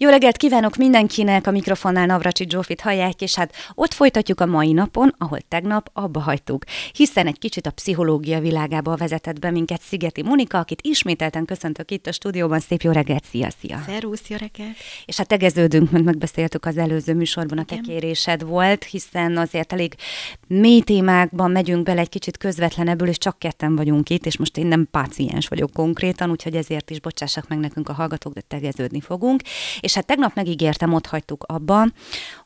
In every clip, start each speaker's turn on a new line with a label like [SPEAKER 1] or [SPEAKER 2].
[SPEAKER 1] Jó reggelt kívánok mindenkinek, a mikrofonnál Navracsi Zsófit hallják, és hát ott folytatjuk a mai napon, ahol tegnap abba hagytuk. Hiszen egy kicsit a pszichológia világába vezetett be minket Szigeti Monika, akit ismételten köszöntök itt a stúdióban. Szép jó reggelt, szia, szia!
[SPEAKER 2] Szervusz, jó reggelt!
[SPEAKER 1] És hát tegeződünk, mert megbeszéltük az előző műsorban, a te kérésed volt, hiszen azért elég mély témákban megyünk bele egy kicsit közvetlenebbül, és csak ketten vagyunk itt, és most én nem páciens vagyok konkrétan, úgyhogy ezért is bocsássak meg nekünk a hallgatók, de tegeződni fogunk. És hát tegnap megígértem, ott hagytuk abba,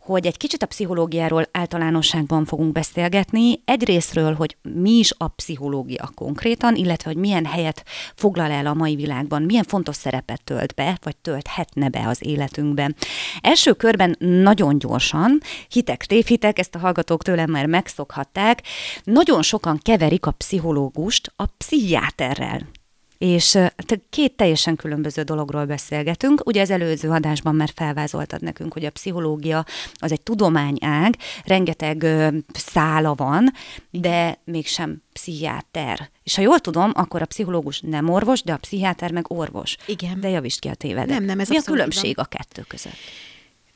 [SPEAKER 1] hogy egy kicsit a pszichológiáról általánosságban fogunk beszélgetni. Egyrésztről, hogy mi is a pszichológia konkrétan, illetve hogy milyen helyet foglal el a mai világban, milyen fontos szerepet tölt be, vagy tölthetne be az életünkben. Első körben nagyon gyorsan, hitek, tévhitek, ezt a hallgatók tőlem már megszokhatták, nagyon sokan keverik a pszichológust a pszichiáterrel és két teljesen különböző dologról beszélgetünk. Ugye az előző adásban már felvázoltad nekünk, hogy a pszichológia az egy tudományág, rengeteg szála van, de mégsem pszichiáter. És ha jól tudom, akkor a pszichológus nem orvos, de a pszichiáter meg orvos.
[SPEAKER 2] Igen.
[SPEAKER 1] De javítsd ki a tévedet.
[SPEAKER 2] Nem, nem, ez
[SPEAKER 1] Mi a különbség van. a kettő között?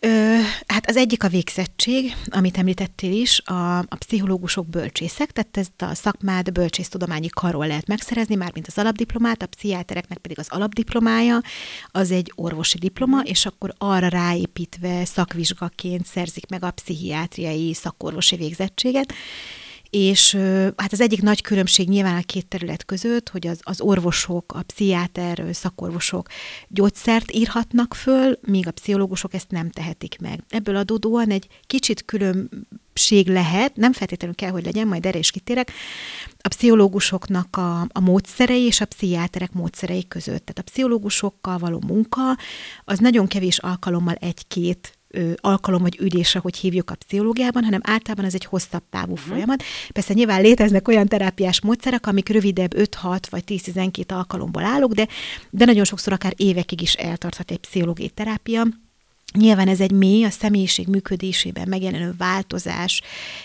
[SPEAKER 2] Ö, hát az egyik a végzettség, amit említettél is, a, a pszichológusok bölcsészek, tehát ezt a szakmát bölcsésztudományi karról lehet megszerezni, már mint az alapdiplomát, a pszichiátereknek pedig az alapdiplomája, az egy orvosi diploma, és akkor arra ráépítve szakvizsgaként szerzik meg a pszichiátriai szakorvosi végzettséget és hát az egyik nagy különbség nyilván a két terület között, hogy az, az orvosok, a pszichiáter szakorvosok gyógyszert írhatnak föl, míg a pszichológusok ezt nem tehetik meg. Ebből adódóan egy kicsit különbség lehet, nem feltétlenül kell, hogy legyen, majd erre is kitérek, a pszichológusoknak a, a módszerei és a pszichiáterek módszerei között. Tehát a pszichológusokkal való munka az nagyon kevés alkalommal egy-két alkalom vagy ülésre, hogy hívjuk a pszichológiában, hanem általában ez egy hosszabb távú uh-huh. folyamat. Persze nyilván léteznek olyan terápiás módszerek, amik rövidebb 5-6 vagy 10-12 alkalomból állok, de, de nagyon sokszor akár évekig is eltarthat egy pszichológiai terápia. Nyilván ez egy mély, a személyiség működésében megjelenő változás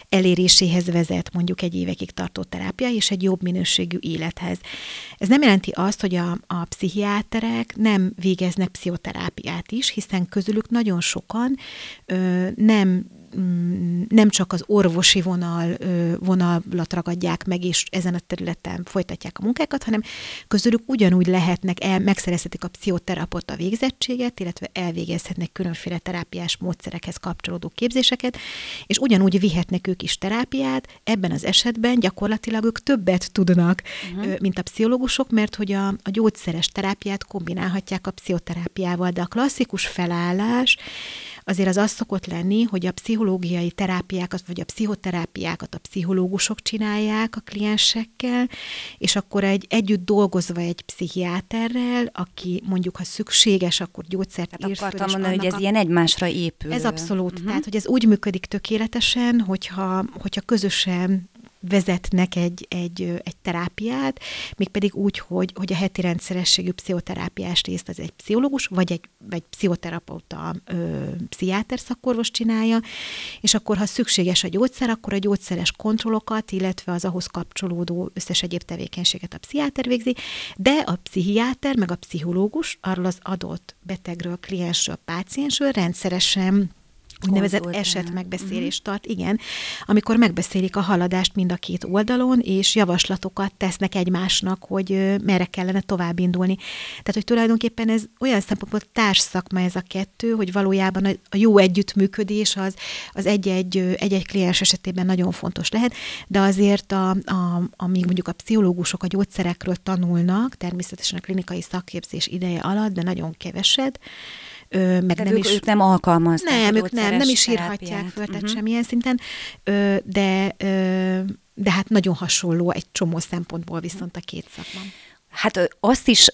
[SPEAKER 2] eléréséhez vezet mondjuk egy évekig tartó terápia és egy jobb minőségű élethez. Ez nem jelenti azt, hogy a, a pszichiáterek nem végeznek pszichoterápiát is, hiszen közülük nagyon sokan ö, nem nem csak az orvosi vonal, vonalat ragadják meg, és ezen a területen folytatják a munkákat, hanem közülük ugyanúgy lehetnek, el, megszerezhetik a pszichoterapeuta végzettséget, illetve elvégezhetnek különféle terápiás módszerekhez kapcsolódó képzéseket, és ugyanúgy vihetnek ők is terápiát, ebben az esetben gyakorlatilag ők többet tudnak, uh-huh. mint a pszichológusok, mert hogy a, a gyógyszeres terápiát kombinálhatják a pszichoterápiával, de a klasszikus felállás azért az az szokott lenni, hogy a pszichológiai terápiákat, vagy a pszichoterápiákat a pszichológusok csinálják a kliensekkel, és akkor egy együtt dolgozva egy pszichiáterrel, aki mondjuk, ha szükséges, akkor gyógyszert
[SPEAKER 1] hát ír akartam föl, mondani, hogy ez a... ilyen egymásra épül.
[SPEAKER 2] Ez abszolút. Uh-huh. Tehát, hogy ez úgy működik tökéletesen, hogyha, hogyha közösen vezetnek egy, egy, egy terápiát, mégpedig úgy, hogy, hogy a heti rendszerességű pszichoterápiás részt az egy pszichológus, vagy egy, egy pszichoterapeuta, ö, pszichiáter szakorvos csinálja, és akkor, ha szükséges a gyógyszer, akkor a gyógyszeres kontrollokat, illetve az ahhoz kapcsolódó összes egyéb tevékenységet a pszichiáter végzi, de a pszichiáter, meg a pszichológus arról az adott betegről, kliensről, páciensről rendszeresen úgynevezett eset megbeszélést tart, igen, amikor megbeszélik a haladást mind a két oldalon, és javaslatokat tesznek egymásnak, hogy merre kellene tovább indulni. Tehát, hogy tulajdonképpen ez olyan szempontból társszakma ez a kettő, hogy valójában a jó együttműködés az, az egy-egy, egy-egy kliens esetében nagyon fontos lehet, de azért, a, a, amíg mondjuk a pszichológusok a gyógyszerekről tanulnak, természetesen a klinikai szakképzés ideje alatt, de nagyon keveset,
[SPEAKER 1] Meg nem ők, is, ők nem alkalmaznak.
[SPEAKER 2] Nem, ők nem, nem is írhatják föl, tehát uh-huh. semmilyen szinten, de, de hát nagyon hasonló egy csomó szempontból viszont a két szakma.
[SPEAKER 1] Hát azt is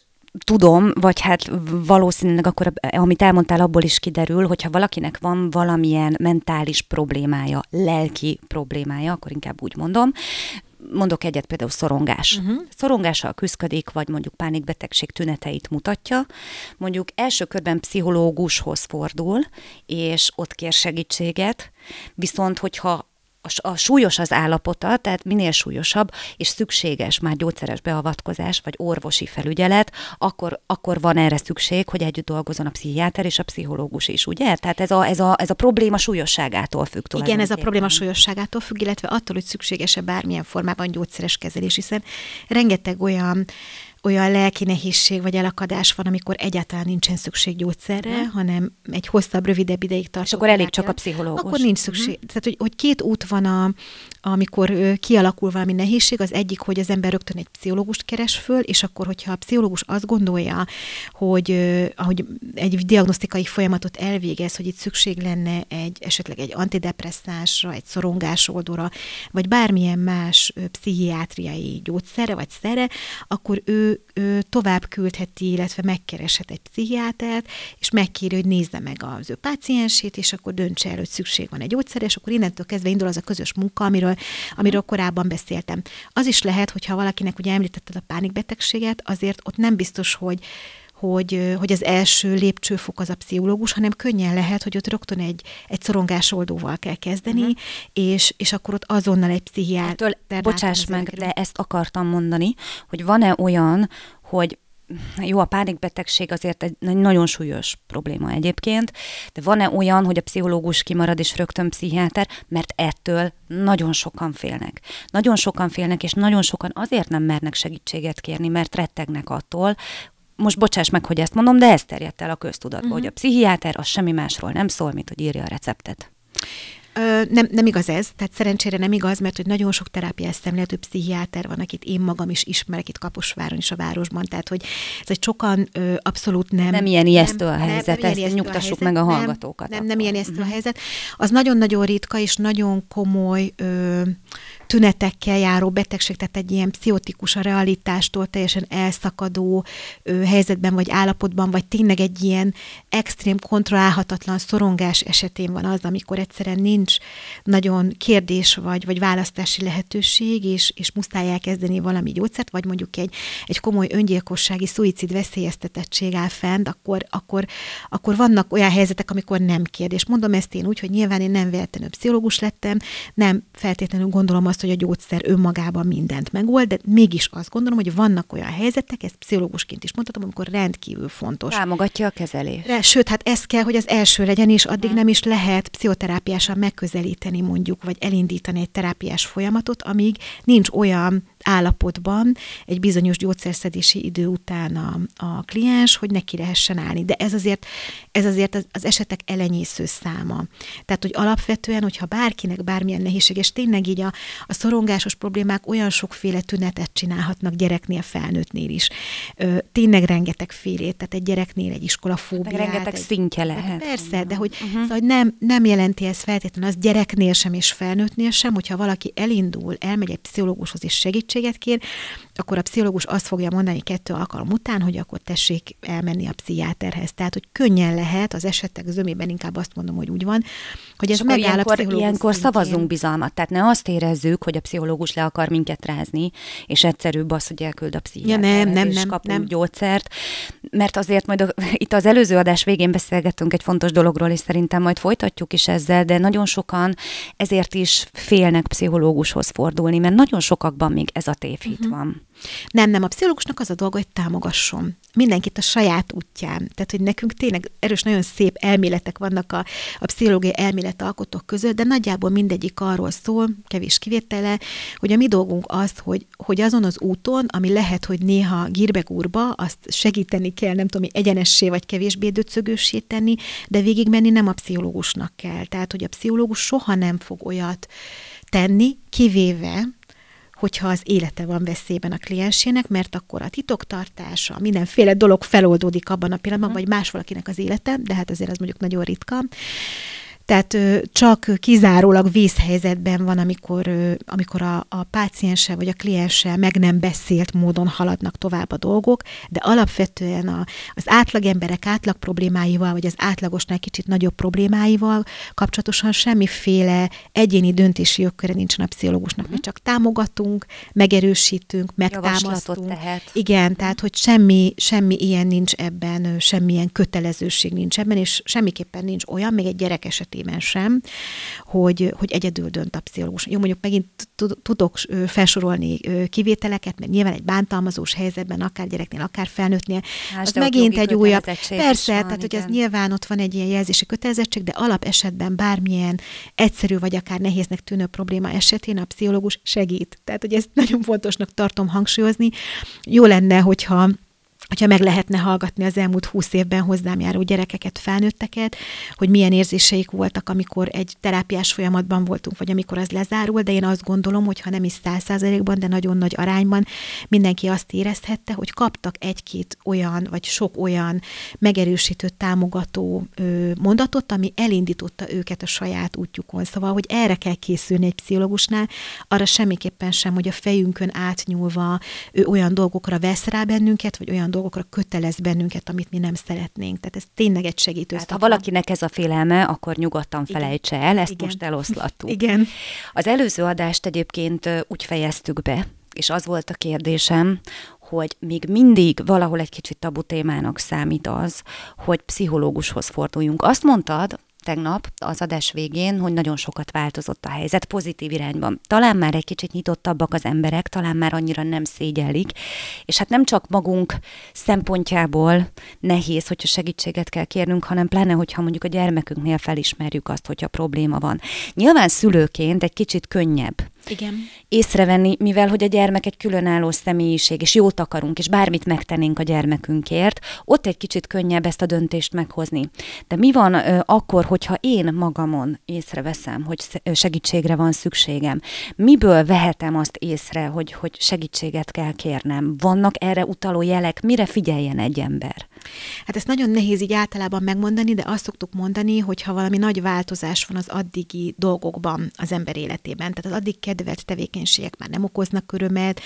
[SPEAKER 1] tudom, vagy hát valószínűleg akkor, amit elmondtál, abból is kiderül, hogyha valakinek van valamilyen mentális problémája, lelki problémája, akkor inkább úgy mondom, mondok egyet, például szorongás. Uh-huh. Szorongással küzdik, vagy mondjuk pánikbetegség tüneteit mutatja, mondjuk első körben pszichológushoz fordul, és ott kér segítséget, viszont hogyha a, a súlyos az állapota, tehát minél súlyosabb, és szükséges már gyógyszeres beavatkozás, vagy orvosi felügyelet, akkor, akkor van erre szükség, hogy együtt dolgozon a pszichiáter és a pszichológus is, ugye? Tehát ez a, ez a, ez a probléma súlyosságától függ
[SPEAKER 2] Igen, ez a probléma súlyosságától függ, illetve attól, hogy szükséges-e bármilyen formában gyógyszeres kezelés, hiszen rengeteg olyan olyan lelki nehézség vagy elakadás van, amikor egyáltalán nincsen szükség gyógyszerre, uh-huh. hanem egy hosszabb, rövidebb ideig tart.
[SPEAKER 1] És akkor elég csak a pszichológus.
[SPEAKER 2] Akkor nincs szükség. Uh-huh. Tehát, hogy, hogy két út van, a, amikor kialakul valami nehézség. Az egyik, hogy az ember rögtön egy pszichológust keres föl, és akkor, hogyha a pszichológus azt gondolja, hogy, hogy egy diagnosztikai folyamatot elvégez, hogy itt szükség lenne egy esetleg egy antidepresszásra, egy szorongásoldóra, vagy bármilyen más pszichiátriai gyógyszerre vagy szere, akkor ő ő, tovább küldheti, illetve megkereshet egy pszichiátert, és megkéri, hogy nézze meg az ő páciensét, és akkor döntse el, hogy szükség van egy gyógyszerre, és akkor innentől kezdve indul az a közös munka, amiről, amiről korábban beszéltem. Az is lehet, hogyha valakinek ugye említetted a pánikbetegséget, azért ott nem biztos, hogy hogy, hogy az első lépcsőfok az a pszichológus, hanem könnyen lehet, hogy ott rögtön egy, egy szorongásoldóval kell kezdeni, uh-huh. és, és akkor ott azonnal egy pszichiáter.
[SPEAKER 1] Bocsáss meg, de ezt akartam mondani, hogy van-e olyan, hogy jó, a pánikbetegség azért egy nagyon súlyos probléma egyébként, de van-e olyan, hogy a pszichológus kimarad és rögtön pszichiáter, mert ettől nagyon sokan félnek. Nagyon sokan félnek, és nagyon sokan azért nem mernek segítséget kérni, mert rettegnek attól, most bocsáss meg, hogy ezt mondom, de ez terjedt el a köztudatba, uh-huh. hogy a pszichiáter az semmi másról nem szól, mint hogy írja a receptet.
[SPEAKER 2] Nem, nem igaz ez, tehát szerencsére nem igaz, mert hogy nagyon sok terápiás szemléletű pszichiáter van, akit én magam is ismerek itt Kaposváron is a városban, tehát hogy ez egy sokan ö, abszolút nem...
[SPEAKER 1] Nem ilyen ijesztő a helyzet, nem, nem ezt nyugtassuk a helyzet, meg a hallgatókat.
[SPEAKER 2] Nem, nem, nem ilyen ijesztő uh-huh. a helyzet. Az nagyon-nagyon ritka és nagyon komoly ö, tünetekkel járó betegség, tehát egy ilyen pszichotikus a realitástól teljesen elszakadó ö, helyzetben vagy állapotban, vagy tényleg egy ilyen extrém, kontrollálhatatlan szorongás esetén van az, amikor egyszerűen nincs nagyon kérdés vagy, vagy választási lehetőség, és, és muszáj elkezdeni valami gyógyszert, vagy mondjuk egy, egy komoly öngyilkossági, szuicid veszélyeztetettség áll fent, akkor, akkor, akkor vannak olyan helyzetek, amikor nem kérdés. Mondom ezt én úgy, hogy nyilván én nem véletlenül pszichológus lettem, nem feltétlenül gondolom azt, hogy a gyógyszer önmagában mindent megold, de mégis azt gondolom, hogy vannak olyan helyzetek, ezt pszichológusként is mondhatom, amikor rendkívül fontos.
[SPEAKER 1] Támogatja a kezelést.
[SPEAKER 2] Sőt, hát ez kell, hogy az első legyen, és addig nem is lehet pszichoterápiásan megközelíteni mondjuk, vagy elindítani egy terápiás folyamatot, amíg nincs olyan állapotban egy bizonyos gyógyszerszedési idő után a, a kliens, hogy neki lehessen állni. De ez azért, ez azért az, az esetek elenyésző száma. Tehát, hogy alapvetően, hogyha bárkinek bármilyen nehézség, és tényleg így a, a szorongásos problémák olyan sokféle tünetet csinálhatnak gyereknél, felnőttnél is. Ö, tényleg rengeteg félét, tehát egy gyereknél egy iskolafóbiát.
[SPEAKER 1] rengeteg egy, szintje lehet.
[SPEAKER 2] Persze, de hogy uh-huh. szóval, hogy nem, nem jelenti ez feltétlenül az gyereknél sem és felnőttnél sem, hogyha valaki elindul, elmegy egy pszichológushoz és segítséget kér, akkor a pszichológus azt fogja mondani kettő alkalom után, hogy akkor tessék elmenni a pszichiáterhez. Tehát, hogy könnyen lehet, az esetek zömében inkább azt mondom, hogy úgy van, hogy ez megáll
[SPEAKER 1] ilyenkor, a pszichológus Ilyenkor szintén. szavazunk bizalmat, tehát ne azt érezzük, hogy a pszichológus le akar minket rázni, és egyszerűbb az, hogy elküld a pszichiáterhez, ja, nem, nem, és nem, kapunk nem. gyógyszert, mert azért majd a, itt az előző adás végén beszélgettünk egy fontos dologról, és szerintem majd folytatjuk is ezzel, de nagyon sokan ezért is félnek pszichológushoz fordulni, mert nagyon sokakban még ez a tévhit uh-huh. van.
[SPEAKER 2] Nem, nem, a pszichológusnak az a dolga, hogy támogasson mindenkit a saját útján. Tehát, hogy nekünk tényleg erős, nagyon szép elméletek vannak a, a pszichológiai elmélet alkotók között, de nagyjából mindegyik arról szól, kevés kivétele, hogy a mi dolgunk az, hogy, hogy azon az úton, ami lehet, hogy néha gírbegúrba, azt segíteni kell, nem tudom, egyenessé vagy kevésbé döcögősé tenni, de végigmenni nem a pszichológusnak kell. Tehát, hogy a pszichológus soha nem fog olyat tenni, kivéve, hogyha az élete van veszélyben a kliensének, mert akkor a titoktartása, mindenféle dolog feloldódik abban a pillanatban, uh-huh. vagy más valakinek az élete, de hát azért az mondjuk nagyon ritka. Tehát csak kizárólag vészhelyzetben van, amikor, amikor a, a páciense vagy a kliense meg nem beszélt módon haladnak tovább a dolgok, de alapvetően a, az átlag emberek átlag problémáival, vagy az átlagosnál kicsit nagyobb problémáival kapcsolatosan semmiféle egyéni döntési jogköre nincsen a pszichológusnak. Uh-huh. Mi csak támogatunk, megerősítünk, megtámasztunk.
[SPEAKER 1] tehet.
[SPEAKER 2] Igen, tehát hogy semmi, semmi ilyen nincs ebben, semmilyen kötelezőség nincs ebben, és semmiképpen nincs olyan, még egy gyerek esetében esetében sem, hogy, hogy egyedül dönt a pszichológus. Jó, mondjuk megint tudok felsorolni kivételeket, mert nyilván egy bántalmazós helyzetben, akár gyereknél, akár felnőttnél, az megint egy újabb. Persze, van, tehát hogy ez nyilván ott van egy ilyen jelzési kötelezettség, de alap esetben bármilyen egyszerű vagy akár nehéznek tűnő probléma esetén a pszichológus segít. Tehát, hogy ezt nagyon fontosnak tartom hangsúlyozni. Jó lenne, hogyha hogyha meg lehetne hallgatni az elmúlt húsz évben hozzám járó gyerekeket, felnőtteket, hogy milyen érzéseik voltak, amikor egy terápiás folyamatban voltunk, vagy amikor az lezárul, de én azt gondolom, hogy ha nem is száz százalékban, de nagyon nagy arányban mindenki azt érezhette, hogy kaptak egy-két olyan, vagy sok olyan megerősítő, támogató mondatot, ami elindította őket a saját útjukon. Szóval, hogy erre kell készülni egy pszichológusnál, arra semmiképpen sem, hogy a fejünkön átnyúlva ő olyan dolgokra vesz rá bennünket, vagy olyan dolgokra kötelez bennünket, amit mi nem szeretnénk. Tehát ez tényleg egy segítő
[SPEAKER 1] Tehát, ha valakinek ez a félelme, akkor nyugodtan Igen. felejtse el, ezt Igen. most eloszlattuk.
[SPEAKER 2] Igen.
[SPEAKER 1] Az előző adást egyébként úgy fejeztük be, és az volt a kérdésem, hogy még mindig valahol egy kicsit tabu témának számít az, hogy pszichológushoz forduljunk. Azt mondtad, tegnap az adás végén, hogy nagyon sokat változott a helyzet pozitív irányban. Talán már egy kicsit nyitottabbak az emberek, talán már annyira nem szégyellik, és hát nem csak magunk szempontjából nehéz, hogyha segítséget kell kérnünk, hanem pláne, hogyha mondjuk a gyermekünknél felismerjük azt, hogyha probléma van. Nyilván szülőként egy kicsit könnyebb
[SPEAKER 2] igen.
[SPEAKER 1] észrevenni, mivel hogy a gyermek egy különálló személyiség, és jót akarunk, és bármit megtennénk a gyermekünkért, ott egy kicsit könnyebb ezt a döntést meghozni. De mi van ö, akkor, hogyha én magamon észreveszem, hogy segítségre van szükségem? Miből vehetem azt észre, hogy, hogy segítséget kell kérnem? Vannak erre utaló jelek? Mire figyeljen egy ember?
[SPEAKER 2] Hát ezt nagyon nehéz így általában megmondani, de azt szoktuk mondani, hogy ha valami nagy változás van az addigi dolgokban az ember életében, tehát az addig kedvelt tevékenységek már nem okoznak örömet,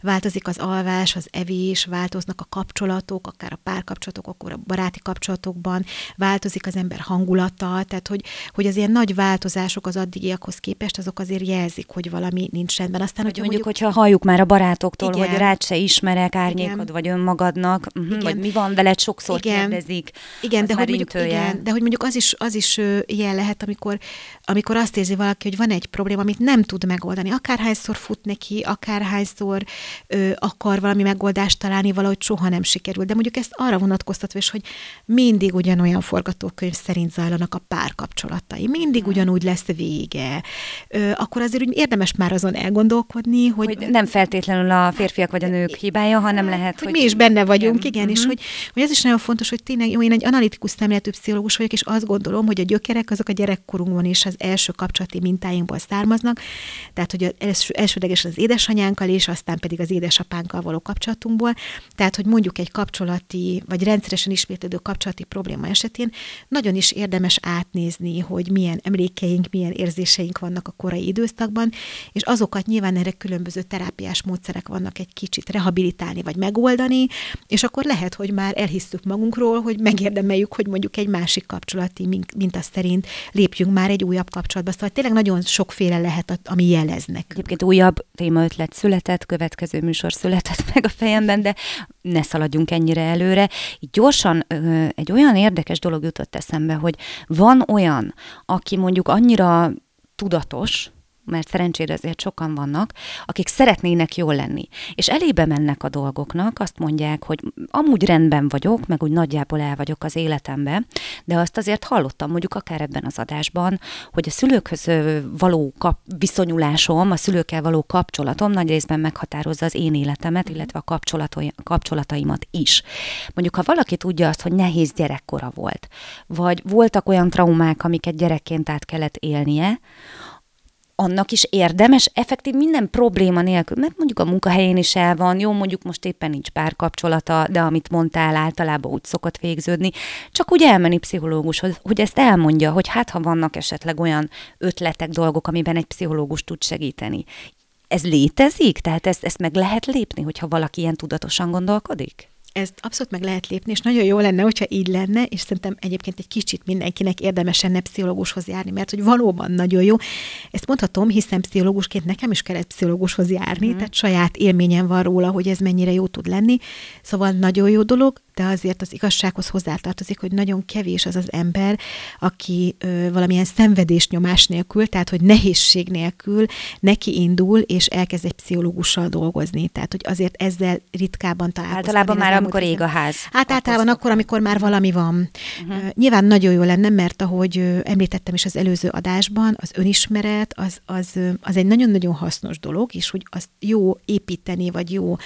[SPEAKER 2] változik az alvás, az evés, változnak a kapcsolatok, akár a párkapcsolatok, akkor a baráti kapcsolatokban, változik az ember hangulata, tehát hogy, hogy az ilyen nagy változások az addigiakhoz képest, azok azért jelzik, hogy valami nincs rendben.
[SPEAKER 1] Aztán, hogy mondjuk, mondjuk, hogyha halljuk már a barátoktól, igen, hogy rád se ismerek árnyékod, igen, vagy önmagadnak, uh-huh, igen, vagy mi van veled, sokszor igen, kérdezik.
[SPEAKER 2] Igen, de hogy, mondjuk, igen, de hogy mondjuk az is, az is ilyen lehet, amikor, amikor azt érzi valaki, hogy van egy probléma, amit nem tud megoldani. Akárhányszor fut neki, akárhányszor ö, akar valami megoldást találni, valahogy soha nem sikerül. De mondjuk ezt arra vonatkoztatva is, hogy mindig ugyanolyan forgatókönyv szerint zajlanak a párkapcsolatai, mindig hmm. ugyanúgy lesz vége. Ö, akkor azért úgy érdemes már azon elgondolkodni, hogy...
[SPEAKER 1] hogy nem feltétlenül a férfiak vagy a nők hibája, hanem lehet,
[SPEAKER 2] hogy... hogy mi is benne vagyunk, igen, igen uh-huh. és mhm. hogy, hogy ez is nagyon fontos, hogy tényleg, jó, én egy analitikus szemléletű pszichológus vagyok, és azt gondolom, hogy a gyökerek azok a gyerekkorunkban és az első kapcsolati mintáinkból származnak, tehát hogy els, elsődlegesen az édesanyánkkal, és aztán pedig az édesapánkkal való kapcsolatunkból. Tehát, hogy mondjuk egy kapcsolati, vagy rendszeresen ismétlődő kapcsolati probléma esetén nagyon is érdemes átnézni, hogy milyen emlékeink, milyen érzéseink vannak a korai időszakban, és azokat nyilván erre különböző terápiás módszerek vannak egy kicsit rehabilitálni, vagy megoldani, és akkor lehet, hogy már elhisztük magunkról, hogy megérdemeljük, hogy mondjuk egy másik kapcsolati mint azt szerint lépjünk már egy újabb kapcsolatba. Szóval tényleg nagyon sokféle lehet, ami jeleznek.
[SPEAKER 1] Egyébként újabb témaötlet született, következő műsor született meg a fejemben, de ne szaladjunk ennyire előre. Így gyorsan egy olyan érdekes dolog jutott eszembe, hogy van olyan, aki mondjuk annyira tudatos, mert szerencsére azért sokan vannak, akik szeretnének jól lenni. És elébe mennek a dolgoknak, azt mondják, hogy amúgy rendben vagyok, meg úgy nagyjából el vagyok az életembe, de azt azért hallottam mondjuk akár ebben az adásban, hogy a szülőkhöz való kap- viszonyulásom, a szülőkkel való kapcsolatom nagy részben meghatározza az én életemet, illetve a kapcsolataimat is. Mondjuk, ha valaki tudja azt, hogy nehéz gyerekkora volt, vagy voltak olyan traumák, amiket gyerekként át kellett élnie, annak is érdemes, effektív minden probléma nélkül, mert mondjuk a munkahelyén is el van, jó, mondjuk most éppen nincs párkapcsolata, de amit mondtál, általában úgy szokott végződni, csak úgy elmenni pszichológushoz, hogy ezt elmondja, hogy hát ha vannak esetleg olyan ötletek, dolgok, amiben egy pszichológus tud segíteni. Ez létezik? Tehát ezt, ezt meg lehet lépni, hogyha valaki ilyen tudatosan gondolkodik?
[SPEAKER 2] Ezt abszolút meg lehet lépni, és nagyon jó lenne, hogyha így lenne, és szerintem egyébként egy kicsit mindenkinek érdemes lenne pszichológushoz járni, mert hogy valóban nagyon jó. Ezt mondhatom, hiszen pszichológusként nekem is kellett pszichológushoz járni, mm. tehát saját élményem van róla, hogy ez mennyire jó tud lenni. Szóval nagyon jó dolog, de azért az igazsághoz hozzátartozik, hogy nagyon kevés az az ember, aki ö, valamilyen szenvedésnyomás nélkül, tehát hogy nehézség nélkül neki indul, és elkezd egy pszichológussal dolgozni. Tehát, hogy azért ezzel ritkában találkoztam.
[SPEAKER 1] Általában már, amikor ég a ház.
[SPEAKER 2] Hát általában akkor, amikor már valami van. Uh-huh. Nyilván nagyon jó lenne, mert ahogy említettem is az előző adásban, az önismeret az, az, az egy nagyon-nagyon hasznos dolog, és hogy azt jó építeni, vagy jó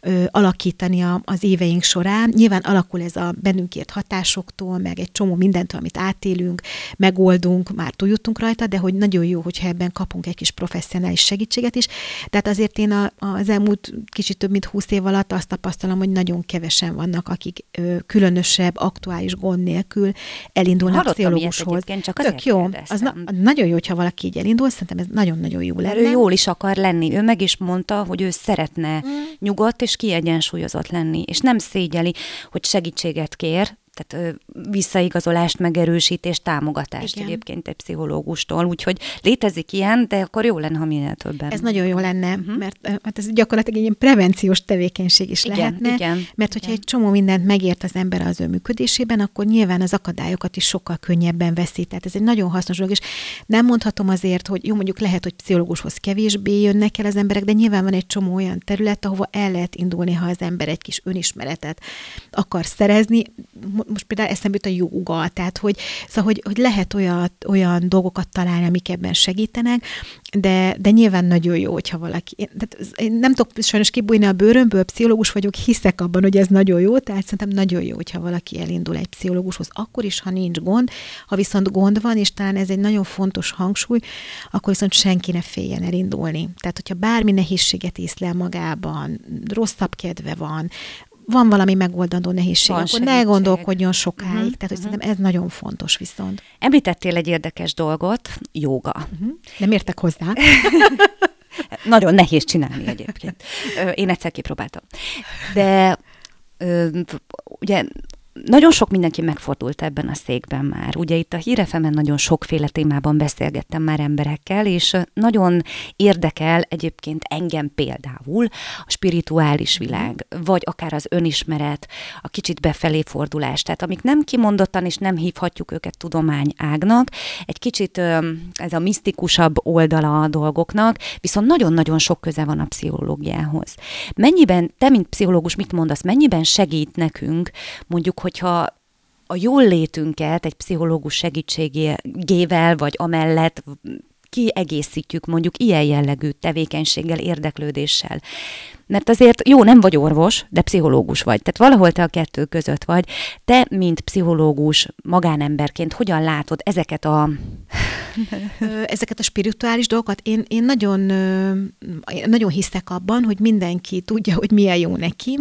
[SPEAKER 2] ö, alakítani a, az éveink során. Nyilván alakul ez a bennünk ért hatásoktól, meg egy csomó mindentől, amit átélünk, megoldunk, már túljutunk rajta, de hogy nagyon jó, hogyha ebben kapunk egy kis professzionális segítséget is. Tehát azért én a, az elmúlt kicsit több mint húsz év alatt azt tapasztalom, hogy nagyon kevesen vannak, akik ö, különösebb, aktuális gond nélkül elindulnak Hallottam pszichológushoz.
[SPEAKER 1] csak Tök
[SPEAKER 2] jó. Az na, nagyon jó, hogyha valaki így elindul, szerintem ez nagyon-nagyon jó lenne.
[SPEAKER 1] Ő jól is akar lenni. Ő meg is mondta, hogy ő szeretne mm. nyugodt és kiegyensúlyozott lenni, és nem szégyeli, hogy segítséget kér, tehát visszaigazolást, megerősítést, támogatást Igen. egyébként egy pszichológustól. Úgyhogy létezik ilyen, de akkor jó lenne, ha minél többen.
[SPEAKER 2] Ez nagyon jó lenne, uh-huh. mert hát ez gyakorlatilag egy ilyen prevenciós tevékenység is
[SPEAKER 1] igen,
[SPEAKER 2] lehetne.
[SPEAKER 1] Igen,
[SPEAKER 2] mert hogyha igen. egy csomó mindent megért az ember az ő működésében, akkor nyilván az akadályokat is sokkal könnyebben veszi. Tehát ez egy nagyon hasznos dolog, és nem mondhatom azért, hogy jó, mondjuk lehet, hogy pszichológushoz kevésbé jönnek el az emberek, de nyilván van egy csomó olyan terület, ahova el lehet indulni, ha az ember egy kis önismeretet akar szerezni most például eszembe jut a joga, tehát hogy, szóval, hogy, hogy lehet olyan, olyan dolgokat találni, amik ebben segítenek, de, de nyilván nagyon jó, hogyha valaki, tehát én nem tudok sajnos kibújni a bőrömből, pszichológus vagyok, hiszek abban, hogy ez nagyon jó, tehát szerintem nagyon jó, hogyha valaki elindul egy pszichológushoz, akkor is, ha nincs gond, ha viszont gond van, és talán ez egy nagyon fontos hangsúly, akkor viszont senki ne féljen elindulni. Tehát, hogyha bármi nehézséget észlel magában, rosszabb kedve van, van valami megoldandó nehézség, van akkor segítség. ne gondolkodjon sokáig. Uh-huh. Tehát, hogy uh-huh. szerintem ez nagyon fontos viszont.
[SPEAKER 1] Említettél egy érdekes dolgot, joga. Uh-huh.
[SPEAKER 2] Nem értek hozzá.
[SPEAKER 1] nagyon nehéz csinálni egyébként. Én egyszer kipróbáltam. De ugye nagyon sok mindenki megfordult ebben a székben már. Ugye itt a Hírefemen nagyon sokféle témában beszélgettem már emberekkel, és nagyon érdekel egyébként engem például a spirituális mhm. világ, vagy akár az önismeret, a kicsit befelé fordulás. Tehát amik nem kimondottan, és nem hívhatjuk őket tudományágnak, egy kicsit ez a misztikusabb oldala a dolgoknak, viszont nagyon-nagyon sok köze van a pszichológiához. Mennyiben, te mint pszichológus mit mondasz, mennyiben segít nekünk mondjuk, hogyha a jól létünket egy pszichológus segítségével, vagy amellett kiegészítjük mondjuk ilyen jellegű tevékenységgel, érdeklődéssel. Mert azért jó, nem vagy orvos, de pszichológus vagy. Tehát valahol te a kettő között vagy. Te, mint pszichológus, magánemberként hogyan látod ezeket a...
[SPEAKER 2] ezeket a spirituális dolgokat? Én, én nagyon, nagyon hiszek abban, hogy mindenki tudja, hogy milyen jó neki,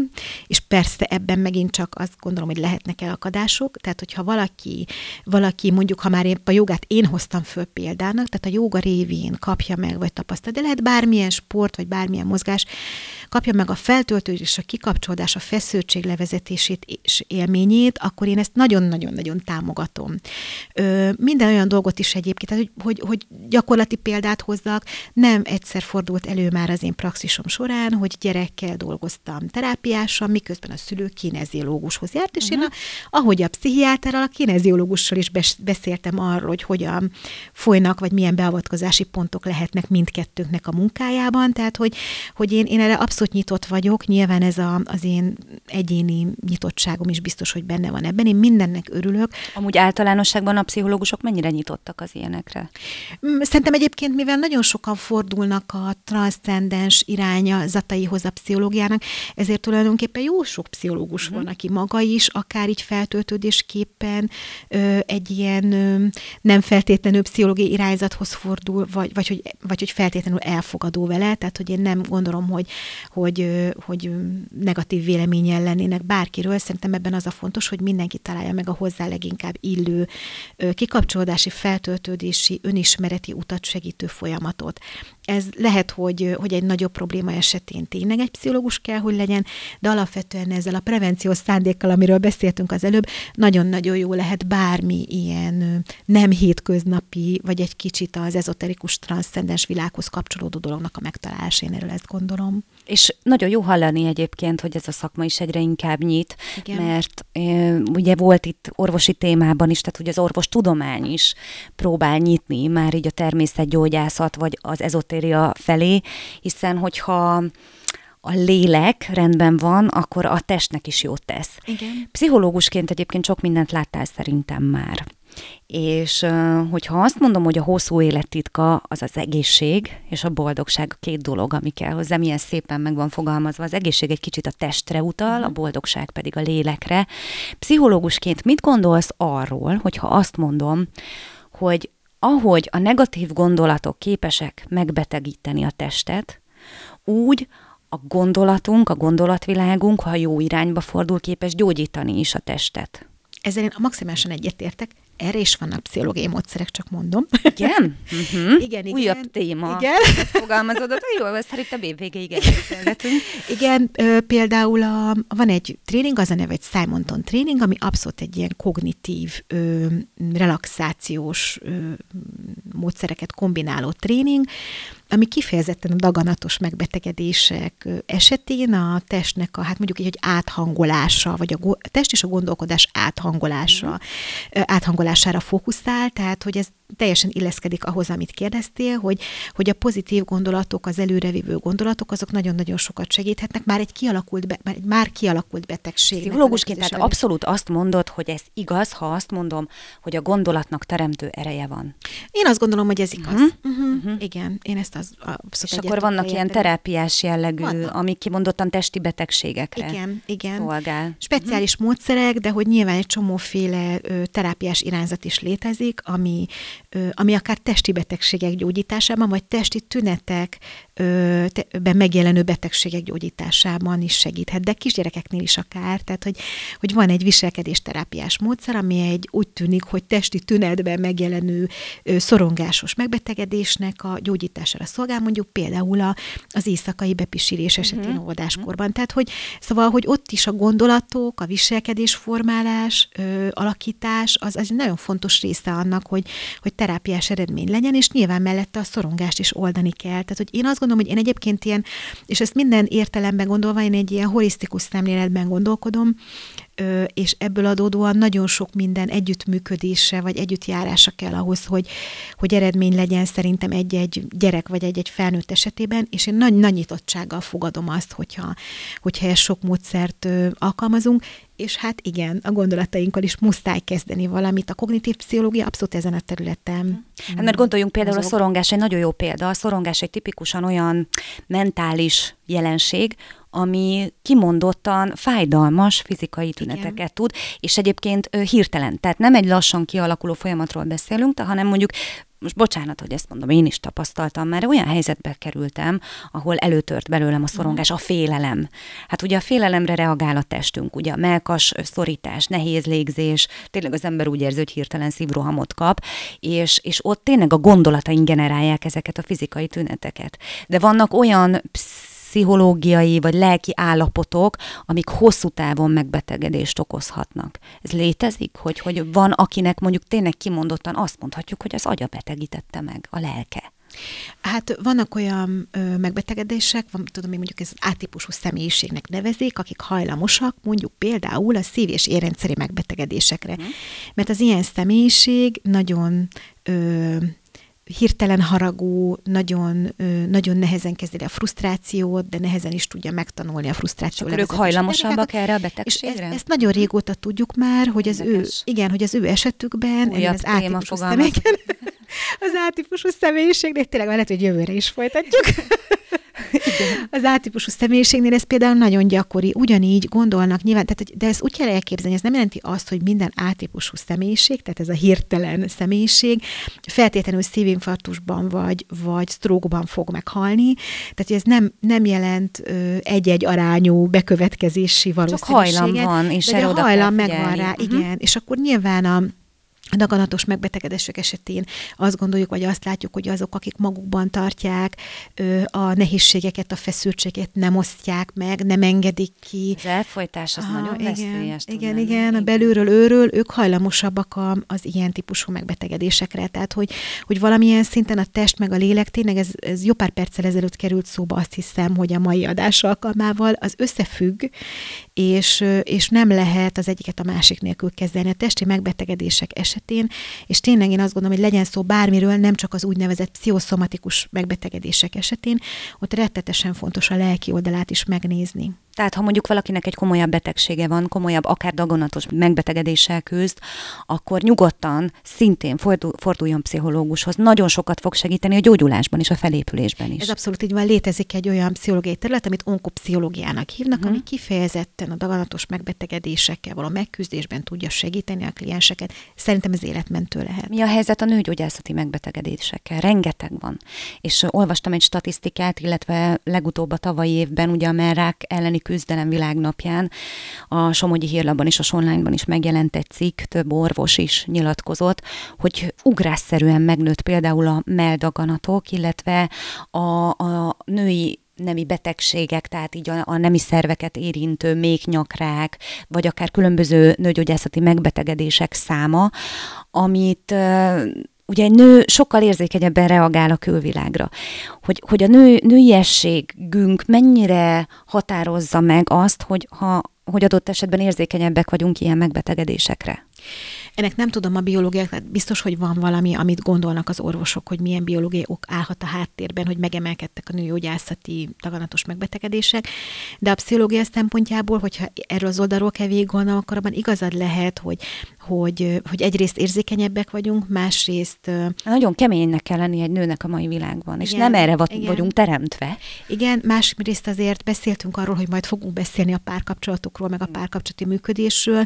[SPEAKER 2] és persze ebben megint csak azt gondolom, hogy lehetnek elakadások. Tehát, hogyha valaki, valaki mondjuk, ha már épp a jogát én hoztam föl példának, tehát a joga révén kapja meg, vagy tapasztal, de lehet bármilyen sport, vagy bármilyen mozgás, kapja meg a feltöltődés, és a kikapcsolódás, a feszültség levezetését és élményét, akkor én ezt nagyon-nagyon-nagyon támogatom. Ö, minden olyan dolgot is egyébként, tehát, hogy, hogy, hogy gyakorlati példát hozzak, nem egyszer fordult elő már az én praxisom során, hogy gyerekkel dolgoztam terápiásan, miközben a szülő kineziológushoz járt, és uh-huh. én, a, ahogy a pszichiáterral, a kineziológussal is beszéltem arról, hogy hogyan folynak, vagy milyen beavatkozási pontok lehetnek mindkettőnknek a munkájában, tehát hogy, hogy én, én erre abszolút abszolút nyitott vagyok, nyilván ez a, az én egyéni nyitottságom is biztos, hogy benne van ebben. Én mindennek örülök.
[SPEAKER 1] Amúgy általánosságban a pszichológusok mennyire nyitottak az ilyenekre?
[SPEAKER 2] Mm, szerintem egyébként, mivel nagyon sokan fordulnak a transzcendens iránya zataihoz a pszichológiának, ezért tulajdonképpen jó sok pszichológus uh-huh. van, aki maga is, akár így feltöltődésképpen ö, egy ilyen ö, nem feltétlenül pszichológiai irányzathoz fordul, vagy, vagy, hogy, vagy hogy feltétlenül elfogadó vele, tehát hogy én nem gondolom, hogy, hogy, hogy negatív véleményen lennének bárkiről. Szerintem ebben az a fontos, hogy mindenki találja meg a hozzá leginkább illő kikapcsolódási, feltöltődési önismereti utat segítő folyamatot. Ez lehet, hogy, hogy egy nagyobb probléma esetén tényleg egy pszichológus kell, hogy legyen, de alapvetően ezzel a prevenciós szándékkal, amiről beszéltünk az előbb, nagyon-nagyon jó lehet bármi ilyen nem hétköznapi, vagy egy kicsit az ezoterikus, transzcendens világhoz kapcsolódó dolognak a megtalálása, erről ezt gondolom.
[SPEAKER 1] És nagyon jó hallani egyébként, hogy ez a szakma is egyre inkább nyit, Igen. mert e, ugye volt itt orvosi témában is, tehát ugye az orvos tudomány is próbál nyitni már így a természetgyógyászat, vagy az ezotéria felé, hiszen hogyha a lélek rendben van, akkor a testnek is jót tesz.
[SPEAKER 2] Igen.
[SPEAKER 1] Pszichológusként egyébként sok mindent láttál szerintem már. És hogyha azt mondom, hogy a hosszú élettitka az az egészség és a boldogság a két dolog, ami kell hozzá, milyen szépen meg van fogalmazva. Az egészség egy kicsit a testre utal, a boldogság pedig a lélekre. Pszichológusként mit gondolsz arról, hogyha azt mondom, hogy ahogy a negatív gondolatok képesek megbetegíteni a testet, úgy a gondolatunk, a gondolatvilágunk, ha jó irányba fordul, képes gyógyítani is a testet.
[SPEAKER 2] Ezzel én maximálisan egyetértek, erre is vannak pszichológiai módszerek, csak mondom.
[SPEAKER 1] Igen? Uh-huh.
[SPEAKER 2] igen, igen.
[SPEAKER 1] Újabb téma.
[SPEAKER 2] Igen.
[SPEAKER 1] Fogalmazod, hogy jó, szerintem évvégéig
[SPEAKER 2] elbeszélgetünk. Igen, ö, például a, van egy tréning, az a neve egy Simonton tréning, ami abszolút egy ilyen kognitív, ö, relaxációs ö, módszereket kombináló tréning, ami kifejezetten a daganatos megbetegedések esetén a testnek a, hát mondjuk így, hogy áthangolása, vagy a, a test és a gondolkodás áthangolása, mm. áthangolására fókuszál, tehát hogy ez teljesen illeszkedik ahhoz, amit kérdeztél, hogy, hogy a pozitív gondolatok, az előrevívő gondolatok, azok nagyon-nagyon sokat segíthetnek már egy kialakult, be, már egy már kialakult betegség.
[SPEAKER 1] Pszichológusként tehát abszolút azt mondod, hogy ez igaz, ha azt mondom, hogy a gondolatnak teremtő ereje van.
[SPEAKER 2] Én azt gondolom, hogy ez igaz. Uh-huh. Uh-huh. Uh-huh. Igen, én ezt az
[SPEAKER 1] És akkor vannak ilyen terápiás jellegű, vannak. amik kimondottan testi betegségekre
[SPEAKER 2] igen, igen.
[SPEAKER 1] szolgál.
[SPEAKER 2] Speciális uh-huh. módszerek, de hogy nyilván egy csomóféle ö, terápiás irányzat is létezik, ami ami akár testi betegségek gyógyításában, vagy testi tünetek ben megjelenő betegségek gyógyításában is segíthet, de kisgyerekeknél is akár, tehát hogy, hogy van egy viselkedésterápiás módszer, ami egy úgy tűnik, hogy testi tünetben megjelenő szorongásos megbetegedésnek a gyógyítására szolgál, mondjuk például a, az éjszakai bepisílés esetén uh-huh. oldáskorban. Tehát, hogy szóval, hogy ott is a gondolatok, a viselkedésformálás, ö, alakítás, az, az egy nagyon fontos része annak, hogy, hogy terápiás eredmény legyen, és nyilván mellette a szorongást is oldani kell. Tehát, hogy én azt gondolom, hogy én egyébként ilyen, és ezt minden értelemben gondolva, én egy ilyen holisztikus szemléletben gondolkodom, és ebből adódóan nagyon sok minden együttműködése vagy együttjárása kell ahhoz, hogy, hogy eredmény legyen szerintem egy-egy gyerek vagy egy-egy felnőtt esetében, és én nagy, nagy nyitottsággal fogadom azt, hogyha, hogyha ezt sok módszert alkalmazunk, és hát igen, a gondolatainkkal is muszáj kezdeni valamit. A kognitív pszichológia abszolút ezen a területen.
[SPEAKER 1] Hát mert gondoljunk például mozog. a szorongás, egy nagyon jó példa. A szorongás egy tipikusan olyan mentális jelenség, ami kimondottan fájdalmas fizikai tüneteket Igen. tud, és egyébként hirtelen, tehát nem egy lassan kialakuló folyamatról beszélünk, hanem mondjuk most bocsánat, hogy ezt mondom, én is tapasztaltam, mert olyan helyzetbe kerültem, ahol előtört belőlem a szorongás, a félelem. Hát ugye a félelemre reagál a testünk, ugye a melkas szorítás, nehéz légzés, tényleg az ember úgy érzi, hogy hirtelen szívrohamot kap, és, és ott tényleg a gondolataink generálják ezeket a fizikai tüneteket. De vannak olyan psz- pszichológiai vagy lelki állapotok, amik hosszú távon megbetegedést okozhatnak. Ez létezik, hogy, hogy van, akinek mondjuk tényleg kimondottan azt mondhatjuk, hogy az agya betegítette meg, a lelke.
[SPEAKER 2] Hát vannak olyan ö, megbetegedések, van, tudom én mondjuk ez az átípusú személyiségnek nevezik, akik hajlamosak mondjuk például a szív- és érrendszeri megbetegedésekre. Mm. Mert az ilyen személyiség nagyon ö, hirtelen haragú, nagyon, nagyon nehezen kezdi a frusztrációt, de nehezen is tudja megtanulni a frusztrációt.
[SPEAKER 1] Akkor ők hajlamosabbak erre a betegségre?
[SPEAKER 2] És ezt, ezt nagyon régóta tudjuk már, hogy az ő, igen, hogy az ő esetükben,
[SPEAKER 1] Újabb az átípusú személyeken,
[SPEAKER 2] az átípusú személyiségnek tényleg lehet, hogy jövőre is folytatjuk. Az átípusú személyiségnél ez például nagyon gyakori, ugyanígy gondolnak nyilván, tehát, de ezt úgy kell elképzelni, ez nem jelenti azt, hogy minden átípusú személyiség, tehát ez a hirtelen személyiség feltétlenül szívinfarktusban vagy, vagy sztrókban fog meghalni, tehát ez nem, nem jelent egy-egy arányú bekövetkezési valószínűséget.
[SPEAKER 1] Csak hajlam van, és
[SPEAKER 2] de, a hajlam megvan rá, uh-huh. igen, és akkor nyilván a daganatos megbetegedések esetén azt gondoljuk, vagy azt látjuk, hogy azok, akik magukban tartják a nehézségeket, a feszültséget nem osztják meg, nem engedik ki.
[SPEAKER 1] Az elfolytás az ah, nagyon igen, veszélyes.
[SPEAKER 2] Igen, igen, igen, a belülről, őről ők hajlamosabbak a, az ilyen típusú megbetegedésekre. Tehát, hogy, hogy valamilyen szinten a test meg a lélek, tényleg ez, ez jó pár perccel ezelőtt került szóba, azt hiszem, hogy a mai adás alkalmával az összefügg, és, és nem lehet az egyiket a másik nélkül kezelni. A testi megbetegedések esetén esetén, és tényleg én azt gondolom, hogy legyen szó bármiről, nem csak az úgynevezett pszichoszomatikus megbetegedések esetén, ott rettetesen fontos a lelki oldalát is megnézni.
[SPEAKER 1] Tehát ha mondjuk valakinek egy komolyabb betegsége van, komolyabb, akár daganatos megbetegedéssel küzd, akkor nyugodtan, szintén fordul, forduljon pszichológushoz. Nagyon sokat fog segíteni a gyógyulásban és a felépülésben is.
[SPEAKER 2] Ez abszolút így van. Létezik egy olyan pszichológiai terület, amit onkopszichológiának hívnak, uh-huh. ami kifejezetten a daganatos megbetegedésekkel való megküzdésben tudja segíteni a klienseket. Szerintem ez életmentő lehet.
[SPEAKER 1] Mi a helyzet a nőgyógyászati megbetegedésekkel? Rengeteg van. És olvastam egy statisztikát, illetve legutóbb a tavalyi évben, ugye a merrák elleni küzdelem világnapján. A Somogyi Hírlapban és a onlineban is megjelent egy cikk, több orvos is nyilatkozott, hogy ugrásszerűen megnőtt például a meldaganatok, illetve a, a női nemi betegségek, tehát így a, a nemi szerveket érintő méhnyakrák, vagy akár különböző nőgyógyászati megbetegedések száma, amit ugye egy nő sokkal érzékenyebben reagál a külvilágra. Hogy, hogy a nő, nőiességünk mennyire határozza meg azt, hogy, ha, hogy adott esetben érzékenyebbek vagyunk ilyen megbetegedésekre.
[SPEAKER 2] Ennek nem tudom a biológiák, tehát biztos, hogy van valami, amit gondolnak az orvosok, hogy milyen biológiai ok állhat a háttérben, hogy megemelkedtek a nőgyógyászati taganatos megbetegedések, de a pszichológia szempontjából, hogyha erről az oldalról kell végig gondolnom, akkor abban igazad lehet, hogy, hogy, hogy egyrészt érzékenyebbek vagyunk, másrészt...
[SPEAKER 1] Nagyon keménynek kell lenni egy nőnek a mai világban, igen, és nem erre igen. vagyunk teremtve.
[SPEAKER 2] Igen, másrészt azért beszéltünk arról, hogy majd fogunk beszélni a párkapcsolatokról, meg a párkapcsolati működésről.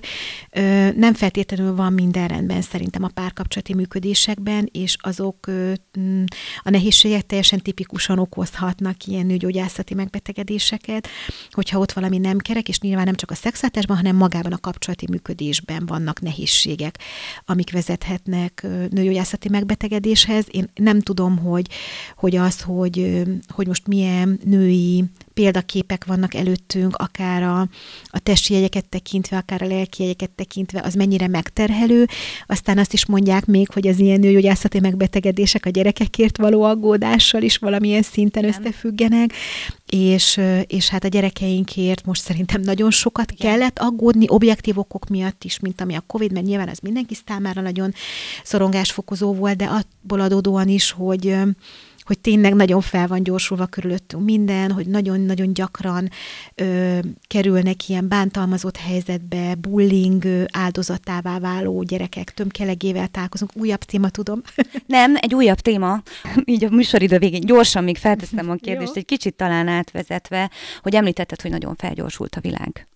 [SPEAKER 2] Nem feltétlenül van minden rendben szerintem a párkapcsolati működésekben, és azok mm, a nehézségek teljesen tipikusan okozhatnak ilyen nőgyógyászati megbetegedéseket, hogyha ott valami nem kerek, és nyilván nem csak a szexátásban, hanem magában a kapcsolati működésben vannak nehézségek, amik vezethetnek nőgyógyászati megbetegedéshez. Én nem tudom, hogy, hogy az, hogy, hogy most milyen női példaképek vannak előttünk, akár a, a testi jegyeket tekintve, akár a lelki jegyeket tekintve, az mennyire megterhelő. Aztán azt is mondják még, hogy az ilyen nőgyógyászati megbetegedések a gyerekekért való aggódással is valamilyen szinten Nem. összefüggenek, és, és hát a gyerekeinkért most szerintem nagyon sokat Igen. kellett aggódni, objektív okok miatt is, mint ami a COVID, mert nyilván az mindenki számára nagyon szorongásfokozó volt, de abból adódóan is, hogy hogy tényleg nagyon fel van gyorsulva körülöttünk minden, hogy nagyon-nagyon gyakran ö, kerülnek ilyen bántalmazott helyzetbe, bullying áldozatává váló gyerekek tömkelegével találkozunk. Újabb téma, tudom.
[SPEAKER 1] Nem, egy újabb téma. Így a műsoridő végén gyorsan még felteszem a kérdést, egy kicsit talán átvezetve, hogy említetted, hogy nagyon felgyorsult a világ.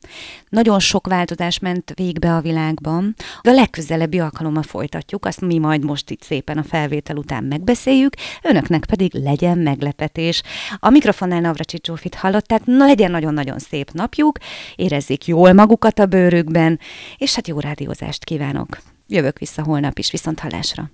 [SPEAKER 1] Nagyon sok változás ment végbe a világban. A legközelebbi alkalommal folytatjuk, azt mi majd most itt szépen a felvétel után megbeszéljük, önöknek pedig pedig legyen meglepetés. A mikrofonnál Navracsics Zsófit hallották, na legyen nagyon-nagyon szép napjuk, érezzék jól magukat a bőrükben, és hát jó rádiózást kívánok. Jövök vissza holnap is, viszont hallásra.